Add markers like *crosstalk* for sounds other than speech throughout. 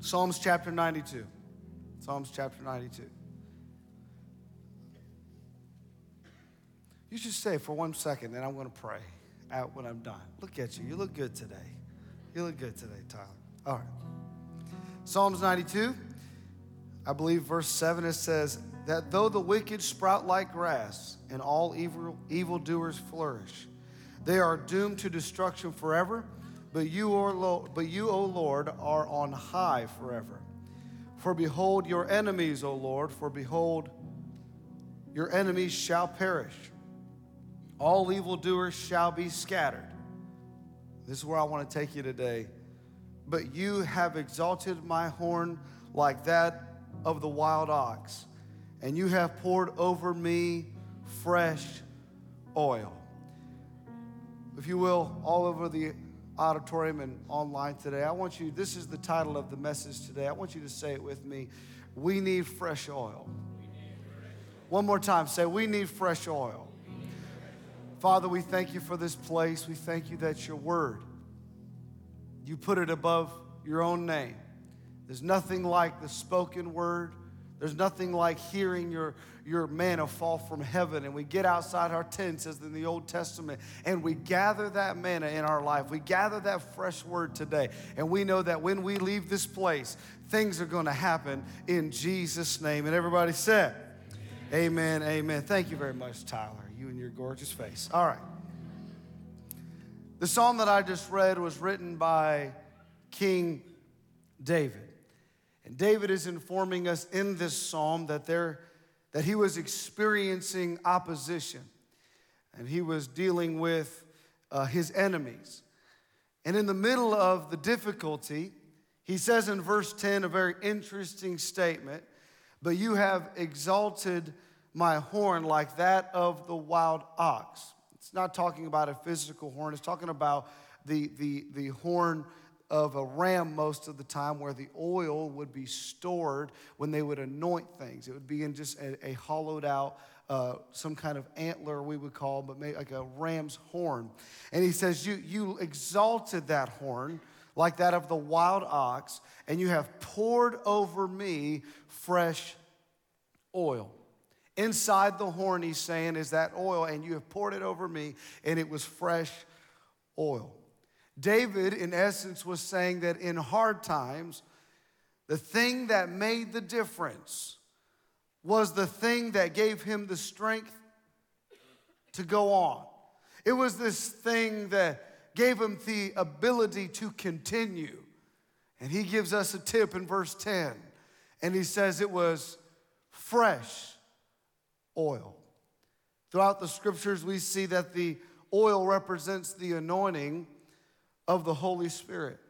Psalms chapter 92. Psalms chapter 92. You should stay for one second, and I'm going to pray out when I'm done. Look at you. You look good today. You look good today, Tyler. All right. Psalms 92, I believe verse 7, it says, That though the wicked sprout like grass and all evil evildoers flourish, they are doomed to destruction forever, but you, o Lord, but you, O Lord, are on high forever. For behold your enemies, O Lord, for behold, your enemies shall perish. All evildoers shall be scattered. This is where I want to take you today. But you have exalted my horn like that of the wild ox, and you have poured over me fresh oil. If you will, all over the auditorium and online today, I want you, this is the title of the message today. I want you to say it with me. We need fresh oil. One more time, say, We need fresh oil. Father, we thank you for this place. We thank you that your word, you put it above your own name. There's nothing like the spoken word. There's nothing like hearing your, your manna fall from heaven. And we get outside our tents, as in the Old Testament, and we gather that manna in our life. We gather that fresh word today. And we know that when we leave this place, things are going to happen in Jesus' name. And everybody said, Amen, amen. Thank you very much, Tyler you and your gorgeous face. All right. The psalm that I just read was written by King David. And David is informing us in this psalm that, there, that he was experiencing opposition and he was dealing with uh, his enemies. And in the middle of the difficulty, he says in verse 10 a very interesting statement, but you have exalted my horn like that of the wild ox. It's not talking about a physical horn, it's talking about the, the, the horn of a ram most of the time where the oil would be stored when they would anoint things. It would be in just a, a hollowed out, uh, some kind of antler we would call, but maybe like a ram's horn. And he says, you, you exalted that horn like that of the wild ox, and you have poured over me fresh oil. Inside the horn, he's saying, is that oil, and you have poured it over me, and it was fresh oil. David, in essence, was saying that in hard times, the thing that made the difference was the thing that gave him the strength to go on. It was this thing that gave him the ability to continue. And he gives us a tip in verse 10, and he says it was fresh oil. Throughout the scriptures, we see that the oil represents the anointing of the Holy Spirit,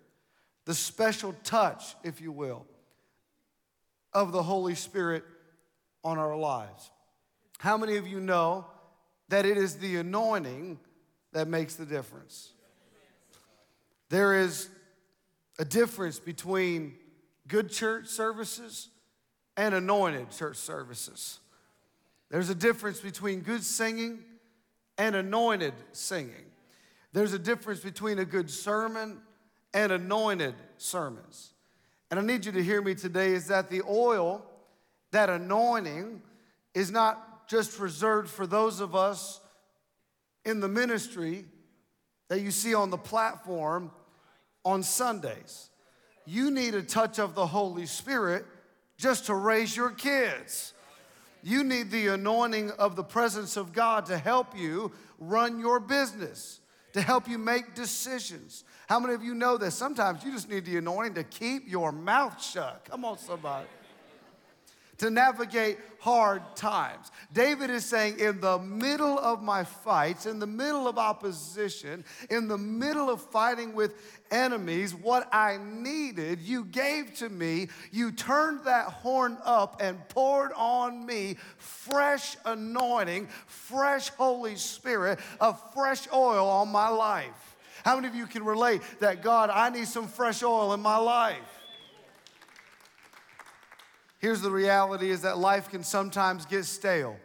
the special touch, if you will, of the Holy Spirit on our lives. How many of you know that it is the anointing that makes the difference? There is a difference between good church services and anointed church services. There's a difference between good singing and anointed singing. There's a difference between a good sermon and anointed sermons. And I need you to hear me today is that the oil, that anointing, is not just reserved for those of us in the ministry that you see on the platform on Sundays. You need a touch of the Holy Spirit just to raise your kids. You need the anointing of the presence of God to help you run your business, to help you make decisions. How many of you know that sometimes you just need the anointing to keep your mouth shut? Come on, somebody to navigate hard times. David is saying, in the middle of my fights, in the middle of opposition, in the middle of fighting with enemies, what I needed, you gave to me. You turned that horn up and poured on me fresh anointing, fresh Holy Spirit, a fresh oil on my life. How many of you can relate that God, I need some fresh oil in my life? Here's the reality is that life can sometimes get stale.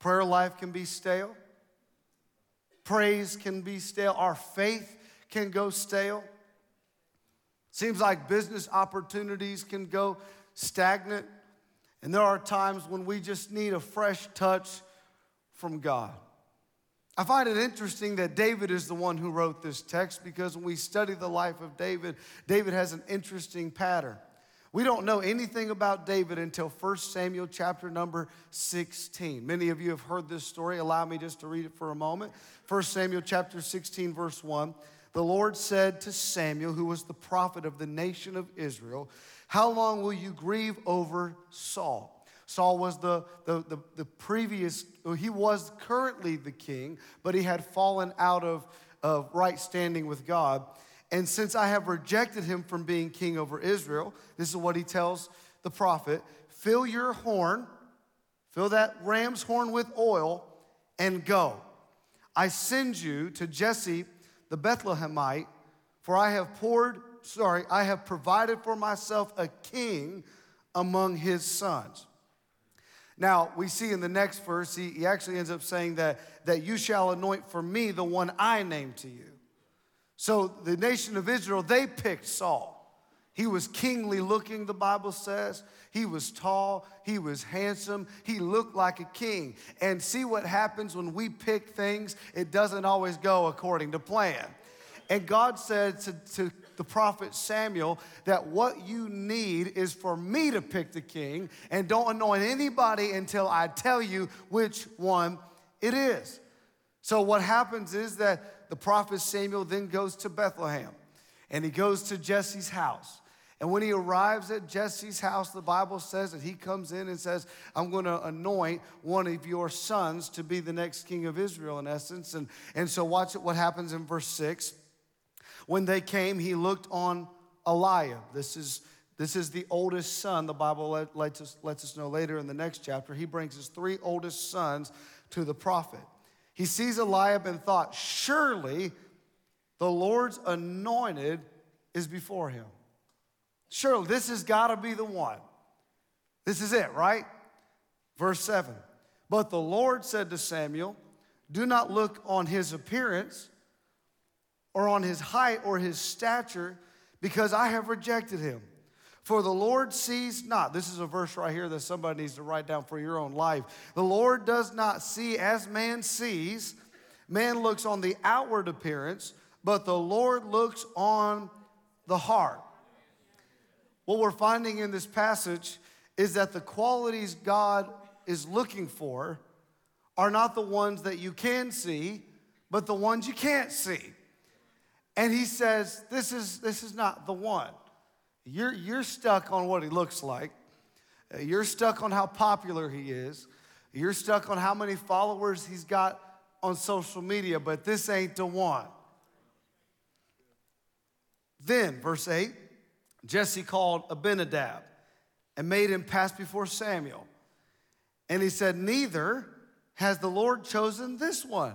Prayer life can be stale. Praise can be stale. Our faith can go stale. Seems like business opportunities can go stagnant. And there are times when we just need a fresh touch from God. I find it interesting that David is the one who wrote this text because when we study the life of David, David has an interesting pattern. We don't know anything about David until 1 Samuel chapter number 16. Many of you have heard this story. Allow me just to read it for a moment. 1 Samuel chapter 16, verse 1. The Lord said to Samuel, who was the prophet of the nation of Israel, How long will you grieve over Saul? Saul was the, the, the, the previous, he was currently the king, but he had fallen out of, of right standing with God. And since I have rejected him from being king over Israel, this is what he tells the prophet fill your horn, fill that ram's horn with oil, and go. I send you to Jesse the Bethlehemite, for I have poured, sorry, I have provided for myself a king among his sons. Now, we see in the next verse, he, he actually ends up saying that, that you shall anoint for me the one I name to you. So the nation of Israel, they picked Saul. He was kingly looking, the Bible says. He was tall. He was handsome. He looked like a king. And see what happens when we pick things, it doesn't always go according to plan. And God said to, to the prophet Samuel that what you need is for me to pick the king and don't anoint anybody until I tell you which one it is. So, what happens is that the prophet Samuel then goes to Bethlehem and he goes to Jesse's house. And when he arrives at Jesse's house, the Bible says that he comes in and says, I'm going to anoint one of your sons to be the next king of Israel, in essence. And, and so, watch what happens in verse 6. When they came, he looked on Eliab. This is, this is the oldest son. The Bible let, lets, us, lets us know later in the next chapter. He brings his three oldest sons to the prophet. He sees Eliab and thought, Surely the Lord's anointed is before him. Surely this has got to be the one. This is it, right? Verse 7. But the Lord said to Samuel, Do not look on his appearance or on his height or his stature, because I have rejected him. For the Lord sees not, this is a verse right here that somebody needs to write down for your own life. The Lord does not see as man sees. Man looks on the outward appearance, but the Lord looks on the heart. What we're finding in this passage is that the qualities God is looking for are not the ones that you can see, but the ones you can't see. And he says, This is, this is not the one. You're, you're stuck on what he looks like. Uh, you're stuck on how popular he is. You're stuck on how many followers he's got on social media, but this ain't the one. Then, verse 8, Jesse called Abinadab and made him pass before Samuel. And he said, Neither has the Lord chosen this one.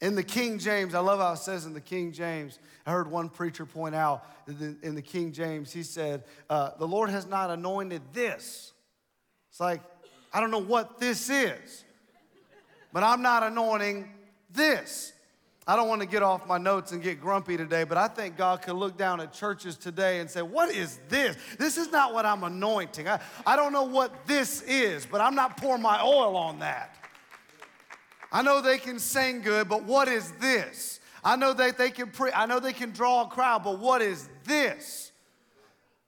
In the King James, I love how it says in the King James. I heard one preacher point out in the King James, he said, uh, The Lord has not anointed this. It's like, I don't know what this is, but I'm not anointing this. I don't want to get off my notes and get grumpy today, but I think God could look down at churches today and say, What is this? This is not what I'm anointing. I, I don't know what this is, but I'm not pouring my oil on that. I know they can sing good, but what is this? I know that they can pre- I know they can draw a crowd, but what is this?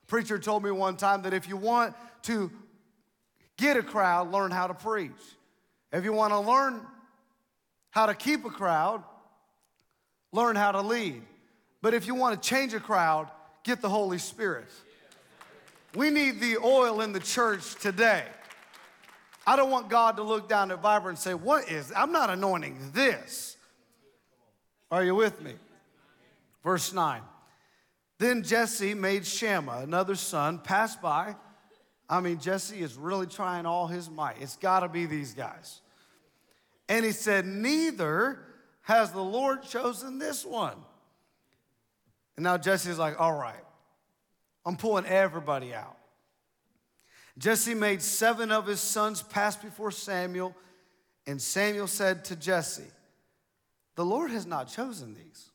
A preacher told me one time that if you want to get a crowd, learn how to preach. If you want to learn how to keep a crowd, learn how to lead. But if you want to change a crowd, get the Holy Spirit. We need the oil in the church today. I don't want God to look down at Vibrant and say, What is, I'm not anointing this. Are you with me? Verse 9. Then Jesse made Shammah, another son, pass by. I mean, Jesse is really trying all his might. It's got to be these guys. And he said, Neither has the Lord chosen this one. And now Jesse's like, All right, I'm pulling everybody out. Jesse made seven of his sons pass before Samuel, and Samuel said to Jesse, The Lord has not chosen these.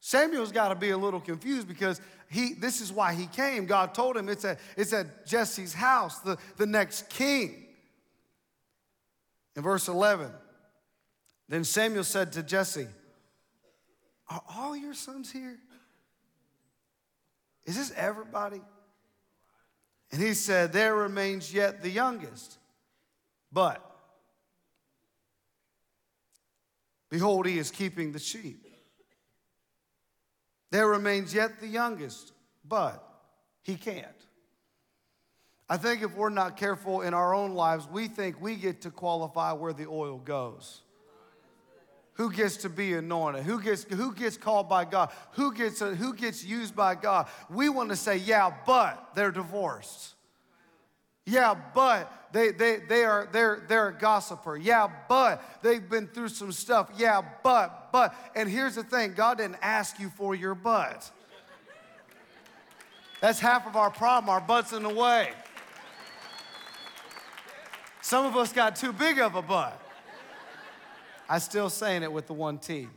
Samuel's got to be a little confused because he, this is why he came. God told him it's at, it's at Jesse's house, the, the next king. In verse 11, then Samuel said to Jesse, Are all your sons here? Is this everybody? And he said, There remains yet the youngest. But behold, he is keeping the sheep. There remains yet the youngest, but he can't. I think if we're not careful in our own lives, we think we get to qualify where the oil goes. Who gets to be anointed? Who gets, who gets called by God? Who gets, uh, who gets used by God? We want to say, yeah, but they're divorced. Yeah, but they, they, they are, they're, they're a gossiper. Yeah, but they've been through some stuff. Yeah, but, but. And here's the thing God didn't ask you for your butt. That's half of our problem. Our butt's in the way. Some of us got too big of a butt. I still saying it with the one T.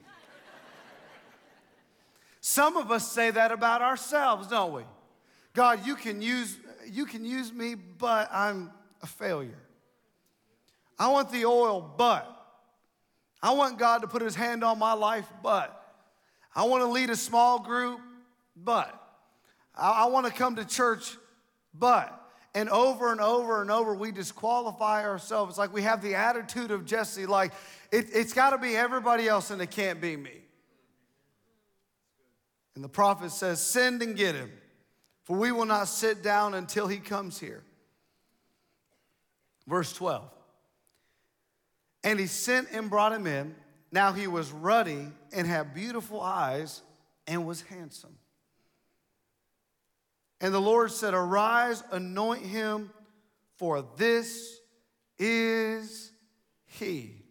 Some of us say that about ourselves, don't we? God, you can use you can use me, but I'm a failure. I want the oil, but I want God to put his hand on my life, but I want to lead a small group, but I, I want to come to church, but and over and over and over we disqualify ourselves. It's like we have the attitude of Jesse, like it, it's got to be everybody else and it can't be me. And the prophet says, Send and get him, for we will not sit down until he comes here. Verse 12. And he sent and brought him in. Now he was ruddy and had beautiful eyes and was handsome. And the Lord said, Arise, anoint him, for this is he,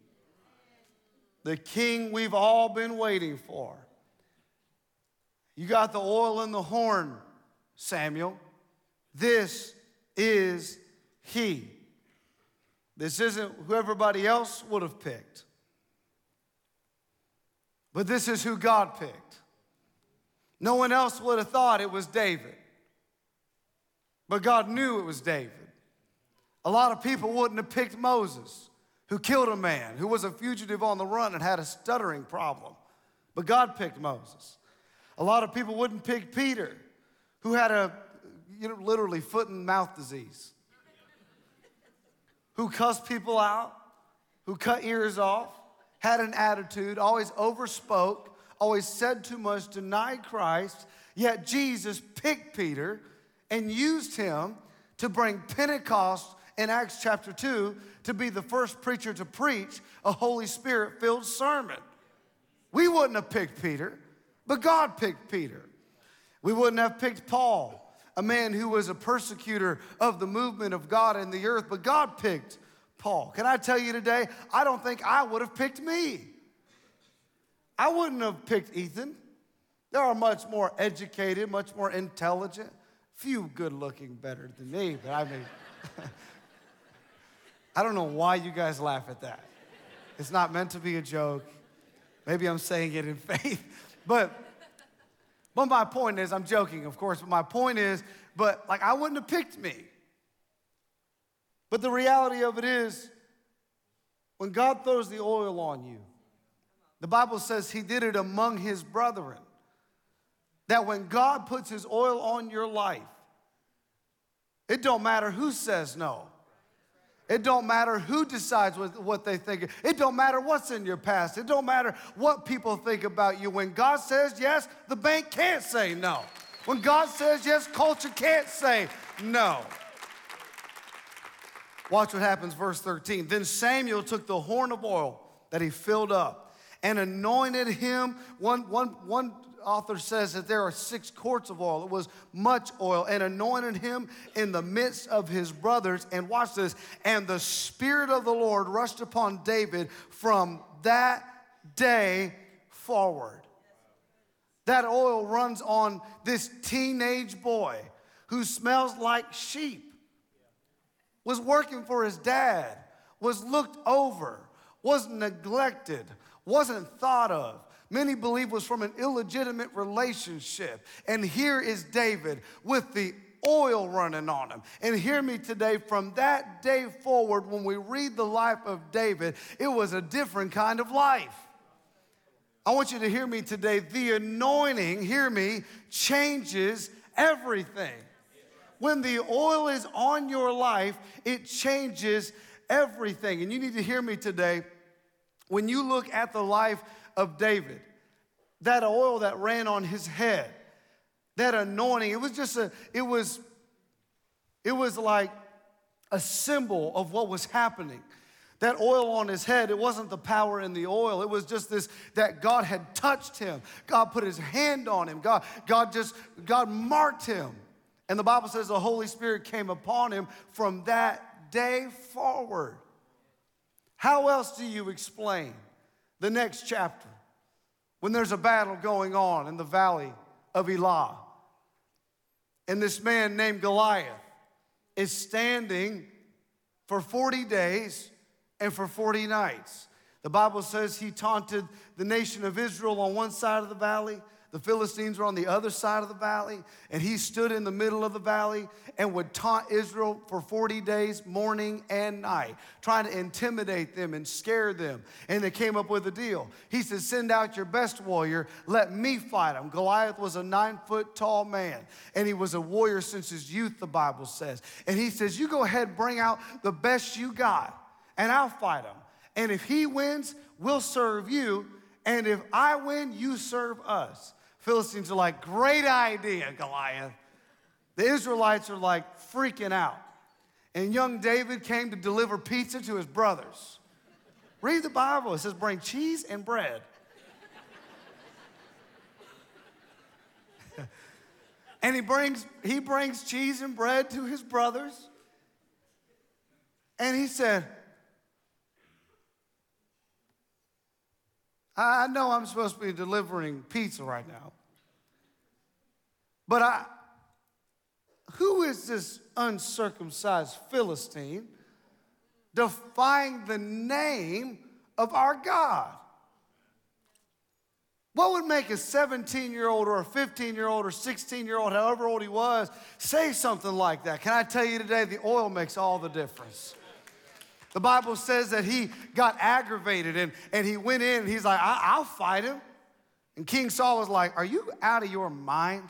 the king we've all been waiting for. You got the oil in the horn, Samuel. This is he. This isn't who everybody else would have picked. But this is who God picked. No one else would have thought it was David. But God knew it was David. A lot of people wouldn't have picked Moses, who killed a man, who was a fugitive on the run and had a stuttering problem. But God picked Moses. A lot of people wouldn't pick Peter, who had a you know, literally foot and mouth disease who cussed people out, who cut ears off, had an attitude, always overspoke, always said too much, denied Christ. Yet Jesus picked Peter and used him to bring Pentecost in Acts chapter 2 to be the first preacher to preach a Holy Spirit filled sermon. We wouldn't have picked Peter, but God picked Peter. We wouldn't have picked Paul a man who was a persecutor of the movement of God in the earth, but God picked Paul. Can I tell you today, I don't think I would have picked me. I wouldn't have picked Ethan. There are much more educated, much more intelligent, few good looking better than me, but I mean, *laughs* I don't know why you guys laugh at that. It's not meant to be a joke. Maybe I'm saying it in *laughs* faith, but but my point is, I'm joking, of course, but my point is, but like I wouldn't have picked me. But the reality of it is, when God throws the oil on you, the Bible says he did it among his brethren. That when God puts his oil on your life, it don't matter who says no. It don't matter who decides what, they think. It don't matter what's in your past. It don't matter what people think about you. When God says yes, the bank can't say no. When God says yes, culture can't say no. Watch what happens, verse 13. Then Samuel took the horn of oil that he filled up and anointed him. One, one, one author says that there are six quarts of oil. It was much oil and anointed him in the midst of his brothers. And watch this. And the Spirit of the Lord rushed upon David from that day forward. That oil runs on this teenage boy who smells like sheep, was working for his dad, was looked over, was neglected, wasn't thought of many believe was from an illegitimate relationship. And here is David with the oil running on him. And hear me today, from that day forward, when we read the life of David, it was a different kind of life. I want you to hear me today. The anointing, hear me, changes everything. When the oil is on your life, it changes everything. And you need to hear me today. When you look at the life of David, that oil that ran on his head, that anointing, it was just a, it was, it was like a symbol of what was happening. That oil on his head, it wasn't the power in the oil. It was just this that God had touched him. God put his hand on him. God, God just, God marked him. And the Bible says the Holy Spirit came upon him from that day forward. How else do you explain the next chapter when there's a battle going on in the valley of Elah? And this man named Goliath is standing for 40 days and for 40 nights. The Bible says he taunted the nation of Israel on one side of the valley the Philistines were on the other side of the valley, and he stood in the middle of the valley and would taunt Israel for 40 days, morning and night, trying to intimidate them and scare them. And they came up with a deal. He said, Send out your best warrior, let me fight him. Goliath was a nine foot tall man, and he was a warrior since his youth, the Bible says. And he says, You go ahead, bring out the best you got, and I'll fight him. And if he wins, we'll serve you. And if I win, you serve us. Philistines are like, great idea, Goliath. The Israelites are like freaking out. And young David came to deliver pizza to his brothers. Read the Bible, it says, bring cheese and bread. *laughs* and he brings, he brings cheese and bread to his brothers. And he said, I know I'm supposed to be delivering pizza right now. But I, who is this uncircumcised Philistine defying the name of our God? What would make a 17 year old or a 15 year old or 16 year old, however old he was, say something like that? Can I tell you today, the oil makes all the difference. The Bible says that he got aggravated and, and he went in and he's like, I'll fight him. And King Saul was like, Are you out of your mind?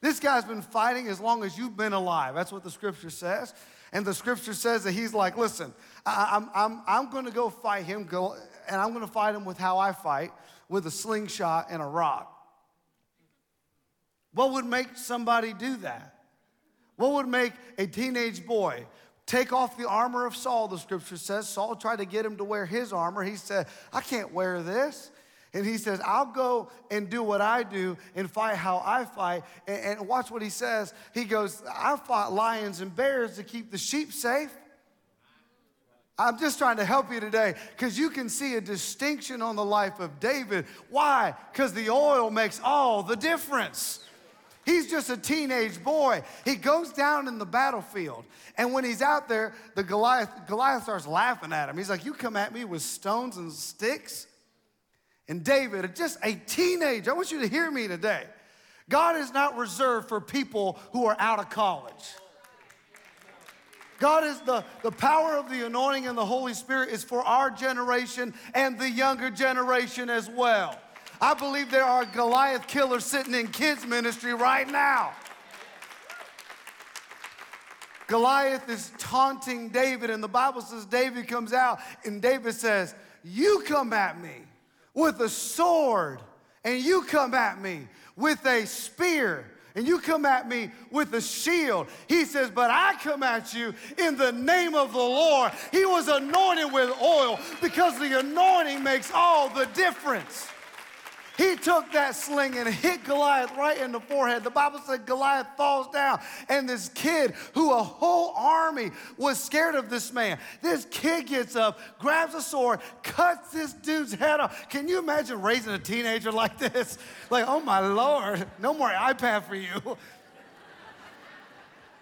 This guy's been fighting as long as you've been alive. That's what the scripture says. And the scripture says that he's like, Listen, I, am I'm, I'm, I'm going to go fight him, go, and I'm going to fight him with how I fight with a slingshot and a rock. What would make somebody do that? What would make a teenage boy Take off the armor of Saul, the scripture says. Saul tried to get him to wear his armor. He said, I can't wear this. And he says, I'll go and do what I do and fight how I fight. And, and watch what he says. He goes, I fought lions and bears to keep the sheep safe. I'm just trying to help you today because you can see a distinction on the life of David. Why? Because the oil makes all the difference. He's just a teenage boy. He goes down in the battlefield. And when he's out there, the Goliath, Goliath starts laughing at him. He's like, You come at me with stones and sticks? And David, just a teenager, I want you to hear me today. God is not reserved for people who are out of college. God is the, the power of the anointing and the Holy Spirit is for our generation and the younger generation as well. I believe there are Goliath killers sitting in kids' ministry right now. Goliath is taunting David, and the Bible says David comes out, and David says, You come at me with a sword, and you come at me with a spear and you come at me with a shield. He says, But I come at you in the name of the Lord. He was anointed with oil because the anointing makes all the difference. He took that sling and hit Goliath right in the forehead. The Bible said Goliath falls down, and this kid, who a whole army was scared of this man, this kid gets up, grabs a sword, cuts this dude's head off. Can you imagine raising a teenager like this? Like, oh my Lord, no more iPad for you. *laughs*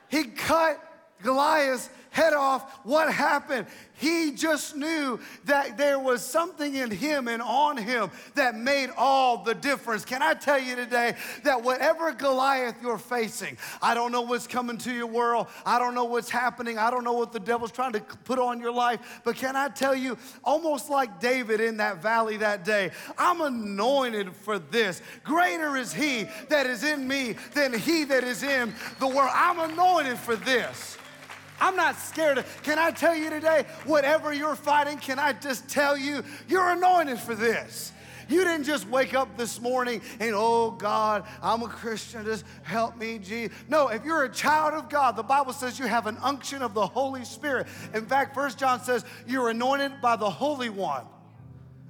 he cut Goliath's head off. What happened? He just knew that there was something in him and on him that made all the difference. Can I tell you today that whatever Goliath you're facing, I don't know what's coming to your world, I don't know what's happening, I don't know what the devil's trying to put on your life, but can I tell you, almost like David in that valley that day, I'm anointed for this. Greater is he that is in me than he that is in the world. I'm anointed for this. I'm not scared. Can I tell you today, whatever you're fighting, can I just tell you, you're anointed for this. You didn't just wake up this morning and, oh God, I'm a Christian, just help me, Jesus. No, if you're a child of God, the Bible says you have an unction of the Holy Spirit. In fact, First John says you're anointed by the Holy One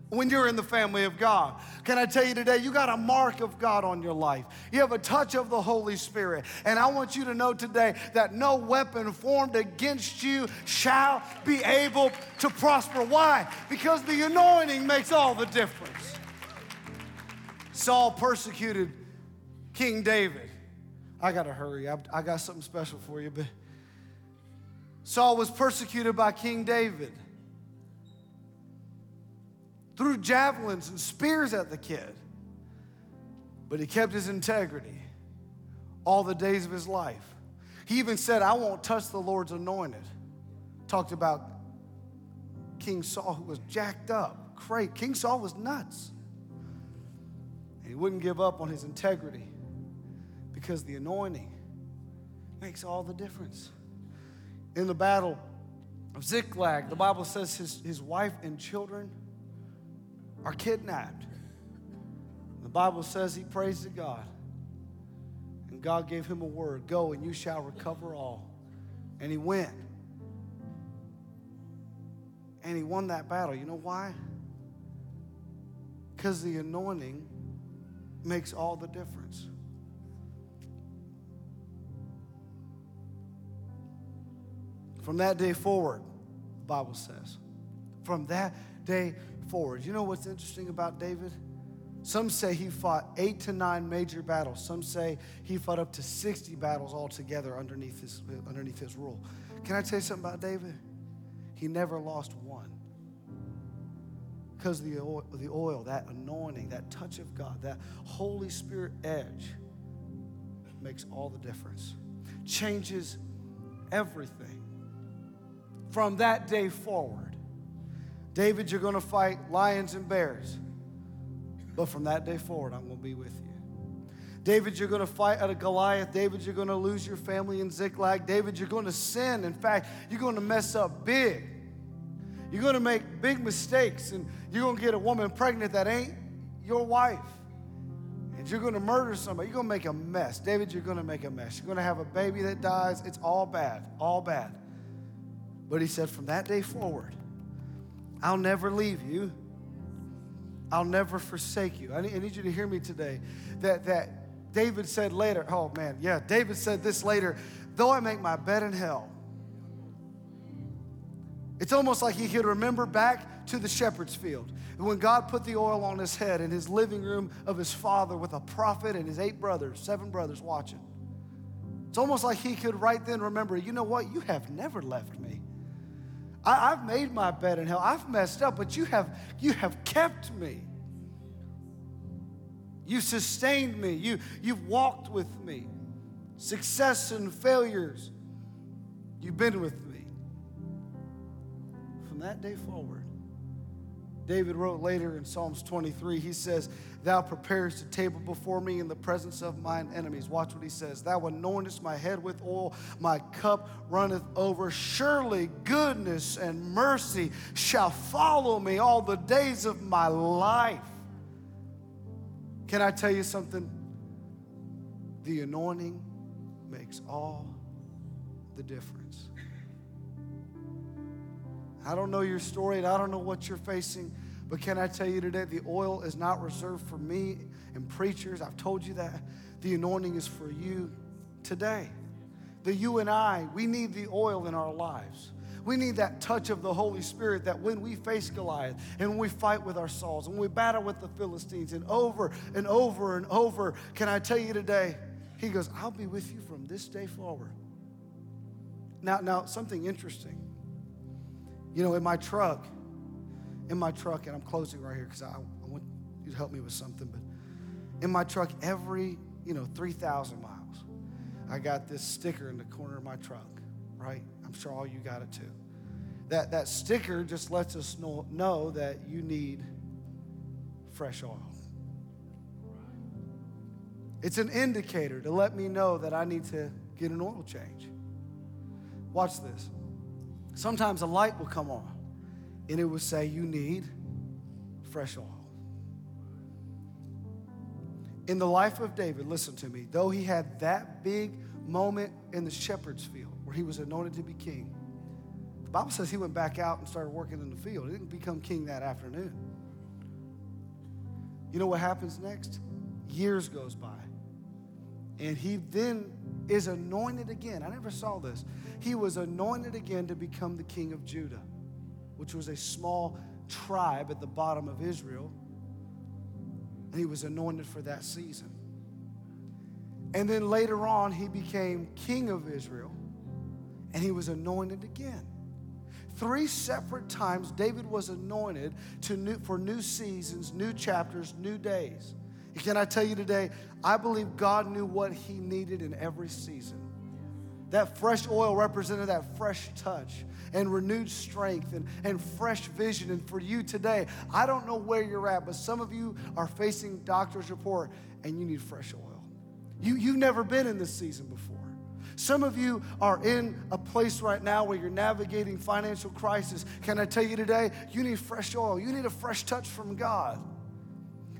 when you're in the family of God. Can I tell you today, you got a mark of God on your life. You have a touch of the Holy Spirit. And I want you to know today that no weapon formed against you shall be able to prosper. Why? Because the anointing makes all the difference. Saul persecuted King David. I got to hurry. I, I got something special for you, but Saul was persecuted by King David threw javelins and spears at the kid. But he kept his integrity all the days of his life. He even said, I won't touch the Lord's anointed. Talked about King Saul, who was jacked up, crazy. King Saul was nuts. And he wouldn't give up on his integrity because the anointing makes all the difference. In the battle of Ziklag, the Bible says his, his wife and children are kidnapped. The Bible says he prays to God. And God gave him a word go and you shall recover all. And he went. And he won that battle. You know why? Because the anointing makes all the difference. From that day forward, the Bible says, from that day forward. You know what's interesting about David? Some say he fought eight to nine major battles. Some say he fought up to 60 battles altogether underneath his, underneath his rule. Can I tell you something about David? He never lost one. Because the oil, the oil, that anointing, that touch of God, that Holy Spirit edge makes all the difference. Changes everything. From that day forward, David, you're going to fight lions and bears. But from that day forward, I'm going to be with you. David, you're going to fight at a Goliath. David, you're going to lose your family in Ziklag. David, you're going to sin. In fact, you're going to mess up big. You're going to make big mistakes, and you're going to get a woman pregnant that ain't your wife. And you're going to murder somebody. You're going to make a mess. David, you're going to make a mess. You're going to have a baby that dies. It's all bad, all bad. But he said, from that day forward, I'll never leave you. I'll never forsake you. I need, I need, you to hear me today. That, that David said later, oh man, yeah, David said this later, though I make my bed in hell. It's almost like he could remember back to the shepherd's field. When God put the oil on his head in his living room of his father with a prophet and his eight brothers, seven brothers watching. It's almost like he could right then remember, you know what? You have never left me. I, have made my bed in hell. I've messed up, but you have, you have kept me. You sustained me. You, you've walked with me. Success and failures, you've been with me. From that day forward, David wrote later in Psalms 23, he says, Thou preparest a table before me in the presence of mine enemies. Watch what he says. Thou anointest my head with oil, my cup runneth over. Surely goodness and mercy shall follow me all the days of my life. Can I tell you something? The anointing makes all the difference. I don't know your story and I don't know what you're facing, but can I tell you today, the oil is not reserved for me and preachers. I've told you that. The anointing is for you today. The you and I, we need the oil in our lives. We need that touch of the Holy Spirit that when we face Goliath and when we fight with our Sauls, when we battle with the Philistines and over and over and over, can I tell you today, He goes, I'll be with you from this day forward. Now, now something interesting. You know, in my truck, in my truck, and I'm closing right here because I, I want you to help me with something, but in my truck, every, you know, 3,000 miles, I got this sticker in the corner of my truck, right? I'm sure all you got it too. That, that sticker just lets us know, know that you need fresh oil. It's an indicator to let me know that I need to get an oil change. Watch this. Sometimes a light will come on and it will say, You need fresh oil. In the life of David, listen to me, though he had that big moment in the shepherd's field where he was anointed to be king, the Bible says he went back out and started working in the field. He didn't become king that afternoon. You know what happens next? Years goes by. And he then is anointed again. I never saw this. He was anointed again to become the king of Judah, which was a small tribe at the bottom of Israel. And he was anointed for that season. And then later on, he became king of Israel and he was anointed again. Three separate times, David was anointed to new, for new seasons, new chapters, new days. Can I tell you today, I believe God knew what he needed in every season. That fresh oil represented that fresh touch and renewed strength and, and fresh vision. And for you today, I don't know where you're at, but some of you are facing doctor's report and you need fresh oil. You, you've never been in this season before. Some of you are in a place right now where you're navigating financial crisis. Can I tell you today, you need fresh oil. You need a fresh touch from God.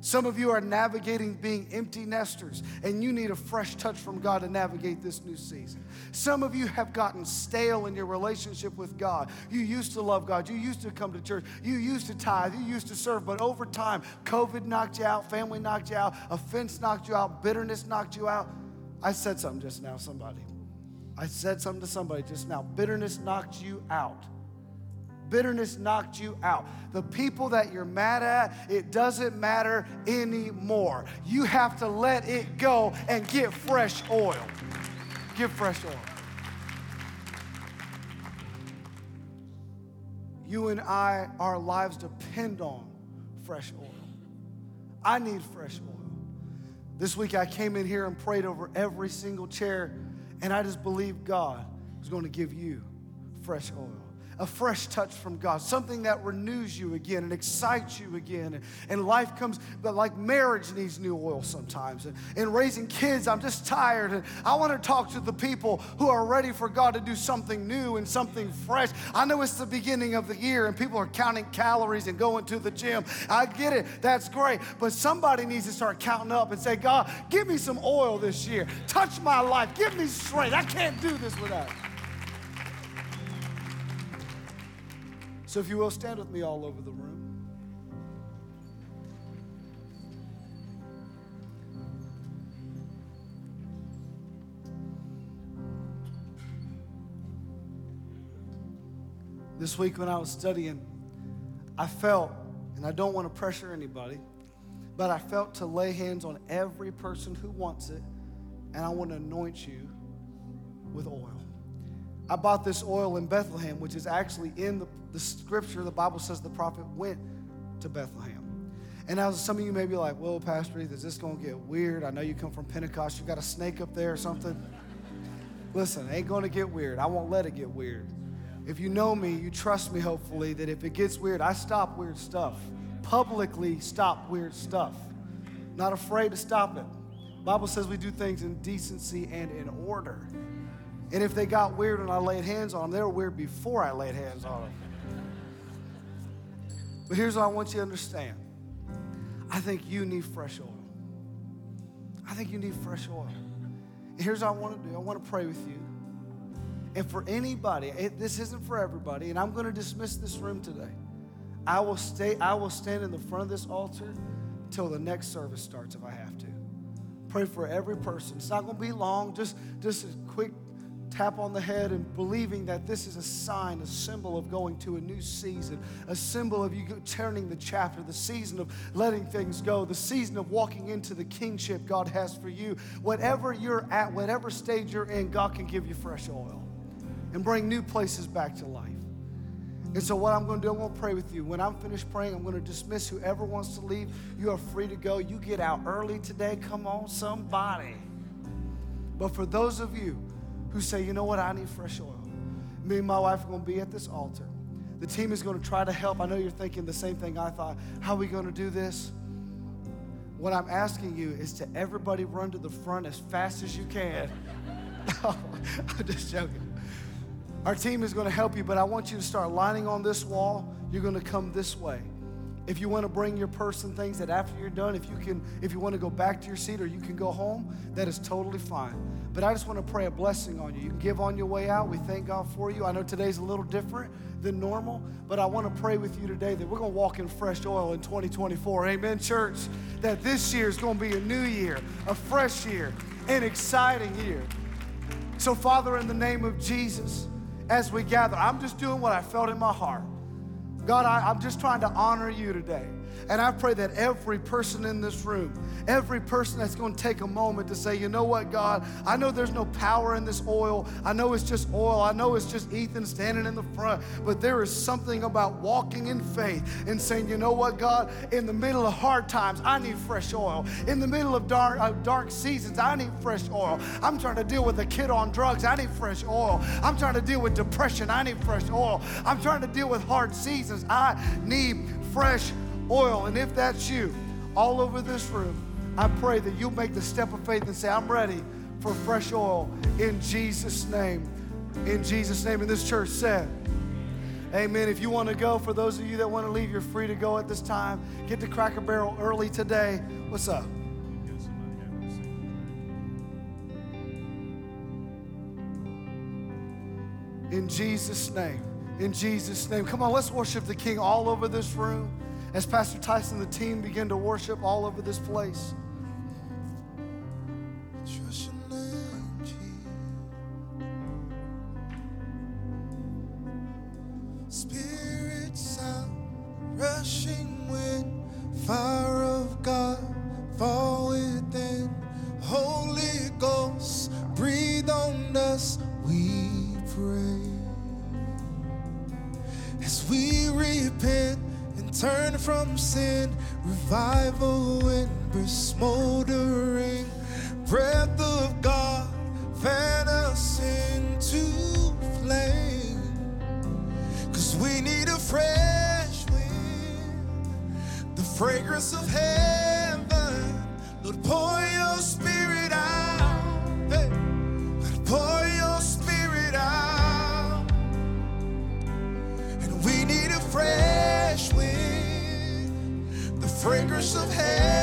Some of you are navigating being empty nesters, and you need a fresh touch from God to navigate this new season. Some of you have gotten stale in your relationship with God. You used to love God, you used to come to church, you used to tithe, you used to serve, but over time, COVID knocked you out, family knocked you out, offense knocked you out, bitterness knocked you out. I said something just now, somebody. I said something to somebody just now. Bitterness knocked you out. Bitterness knocked you out. The people that you're mad at, it doesn't matter anymore. You have to let it go and get fresh oil. Get fresh oil. You and I, our lives depend on fresh oil. I need fresh oil. This week I came in here and prayed over every single chair and I just believe God is going to give you fresh oil a fresh touch from God, something that renews you again and excites you again. And, and life comes, but like marriage needs new oil sometimes. And, and raising kids, I'm just tired. And I want to talk to the people who are ready for God to do something new and something fresh. I know it's the beginning of the year and people are counting calories and going to the gym. I get it, that's great. But somebody needs to start counting up and say, God, give me some oil this year. Touch my life. Give me strength. I can't do this without it. So, if you will, stand with me all over the room. This week, when I was studying, I felt, and I don't want to pressure anybody, but I felt to lay hands on every person who wants it, and I want to anoint you with oil. I bought this oil in Bethlehem, which is actually in the, the scripture. The Bible says the prophet went to Bethlehem. And now some of you may be like, well, Pastor, is this going to get weird? I know you come from Pentecost. You got a snake up there or something. Listen, ain't going to get weird. I won't let it get weird. If you know me, you trust me, hopefully, that if it gets weird, I stop weird stuff. Publicly stop weird stuff. Not afraid to stop it. Bible says we do things in decency and in order. And if they got weird when I laid hands on them, they were weird before I laid hands on them. But here's what I want you to understand I think you need fresh oil. I think you need fresh oil. And here's what I want to do I want to pray with you. And for anybody, it, this isn't for everybody, and I'm going to dismiss this room today. I will stay, I will stand in the front of this altar until the next service starts if I have to. Pray for every person. It's not going to be long, just, just a quick tap on the head and believing that this is a sign, a symbol of going to a new season, a symbol of you turning the chapter, the season of letting things go, the season of walking into the kingship God has for you. Whatever you're at, whatever stage you're in, God can give you fresh oil. and bring new places back to life. And so, what I'm going to do, I'm going to pray with you. When I'm finished praying, I'm going to dismiss whoever wants to leave. You are free to go. You get out early today. Come on, somebody. But for those of you who say, you know what, I need fresh oil, me and my wife are going to be at this altar. The team is going to try to help. I know you're thinking the same thing I thought. How are we going to do this? What I'm asking you is to everybody run to the front as fast as you can. *laughs* I'm just joking. Our team is going to help you, but I want you to start lining on this wall. You're going to come this way. If you want to bring your purse and things that after you're done, if you can, if you want to go back to your seat or you can go home, that is totally fine. But I just want to pray a blessing on you. You can give on your way out. We thank God for you. I know today's a little different than normal, but I want to pray with you today that we're going to walk in fresh oil in 2024. Amen, church. That this year is going to be a new year, a fresh year, an exciting year. So, Father, in the name of Jesus, as we gather, I'm just doing what I felt in my heart. God, I, am just trying to honor you today. And I pray that every person in this room, every person that's going to take a moment to say, you know what, God, I know there's no power in this oil. I know it's just oil. I know it's just Ethan standing in the front. But there is something about walking in faith and saying, you know what, God, in the middle of hard times, I need fresh oil. In the middle of dark, uh, dark seasons, I need fresh oil. I'm trying to deal with a kid on drugs. I need fresh oil. I'm trying to deal with depression. I need fresh oil. I'm trying to deal with hard seasons. I need fresh oil. And if that's you, all over this room, I pray that you'll make the step of faith and say, I'm ready for fresh oil in Jesus' name. In Jesus' name. And this church said, Amen. If you want to go, for those of you that want to leave, you're free to go at this time. Get to Cracker Barrel early today. What's up? In Jesus' name. In Jesus' name. Come on, let's worship the King all over this room as Pastor Tyson and the team begin to worship all over this place. Revival smoldering, breath of God, fan us into flame. Cause we need a fresh wind, the fragrance of heaven. Lord, pour your of heaven.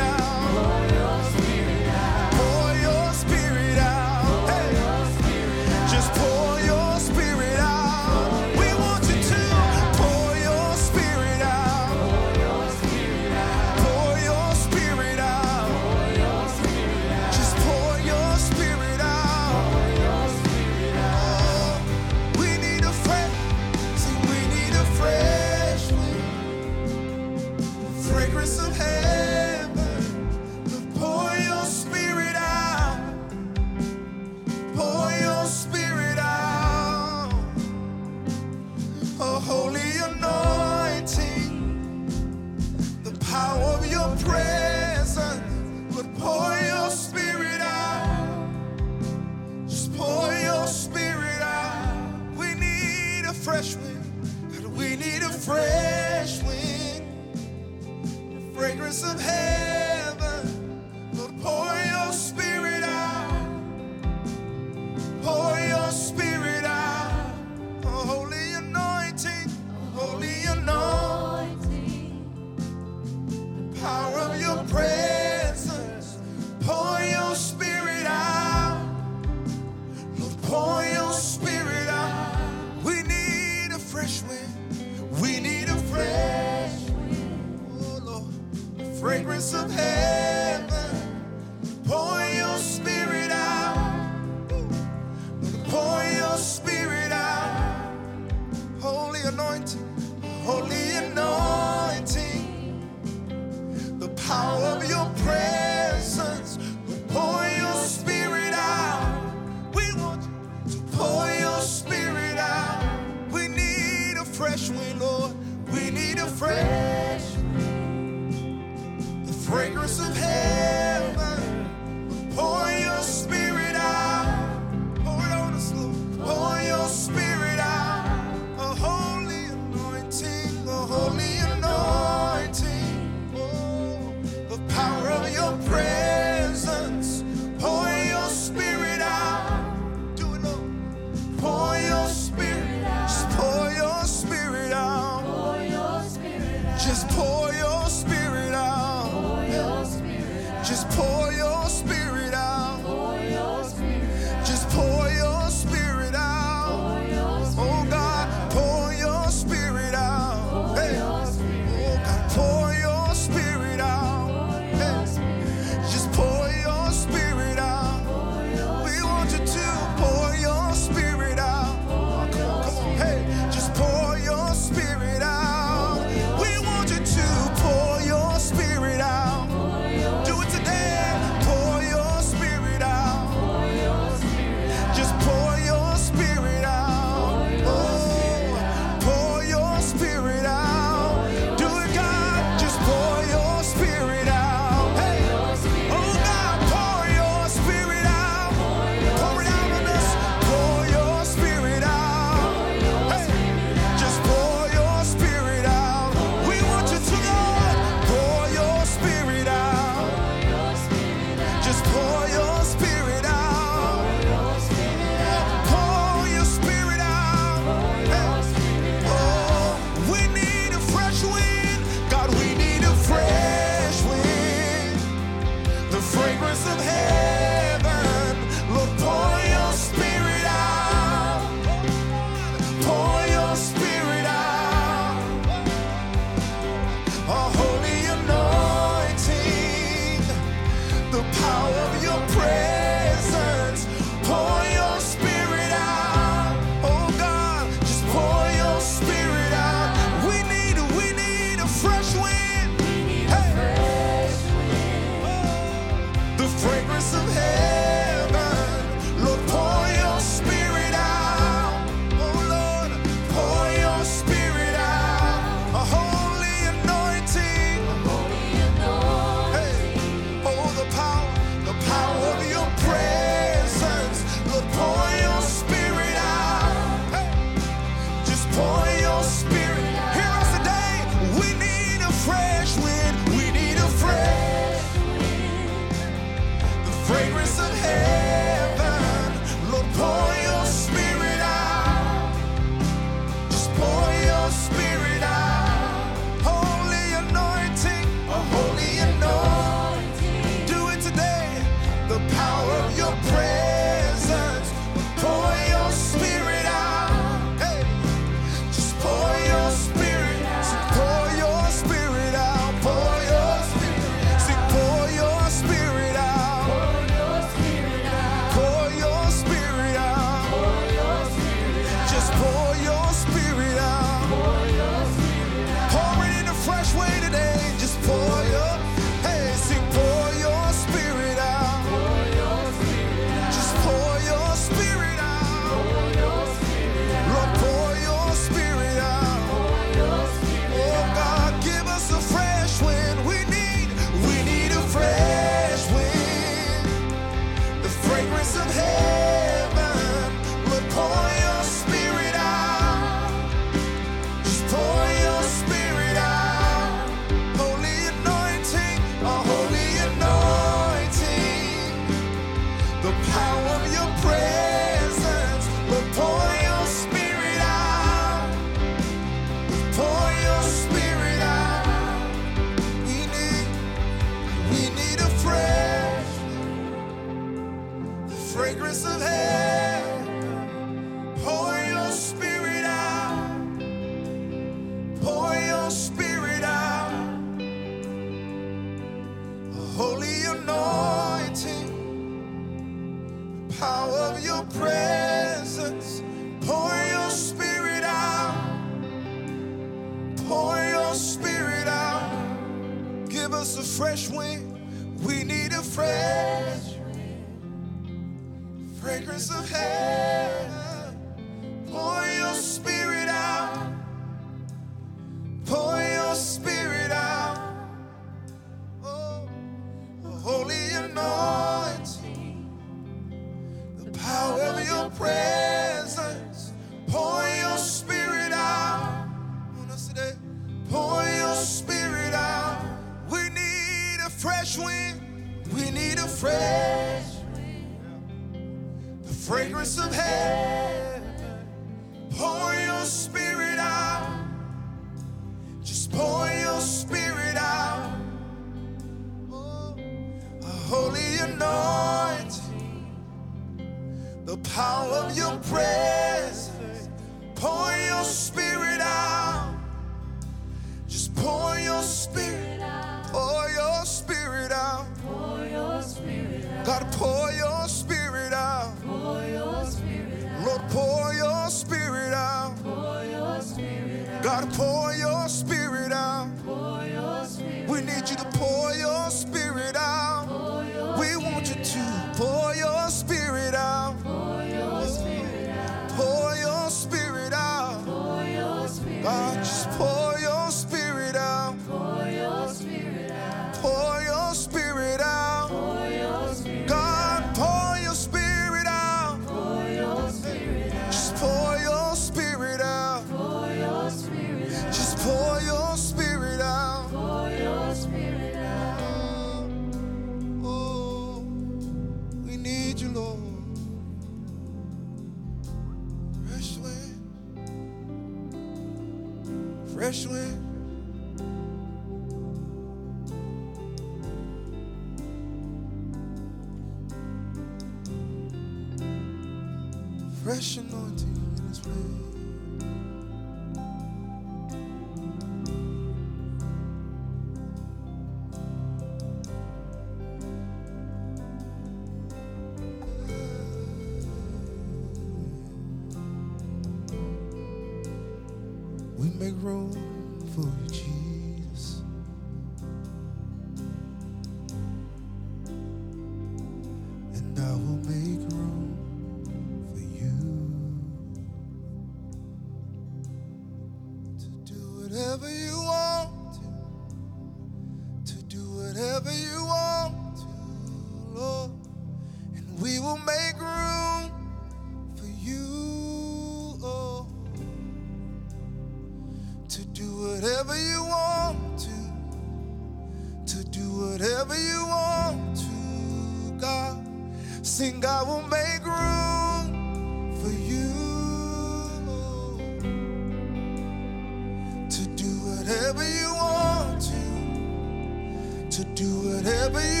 Whatever you want to, to do whatever you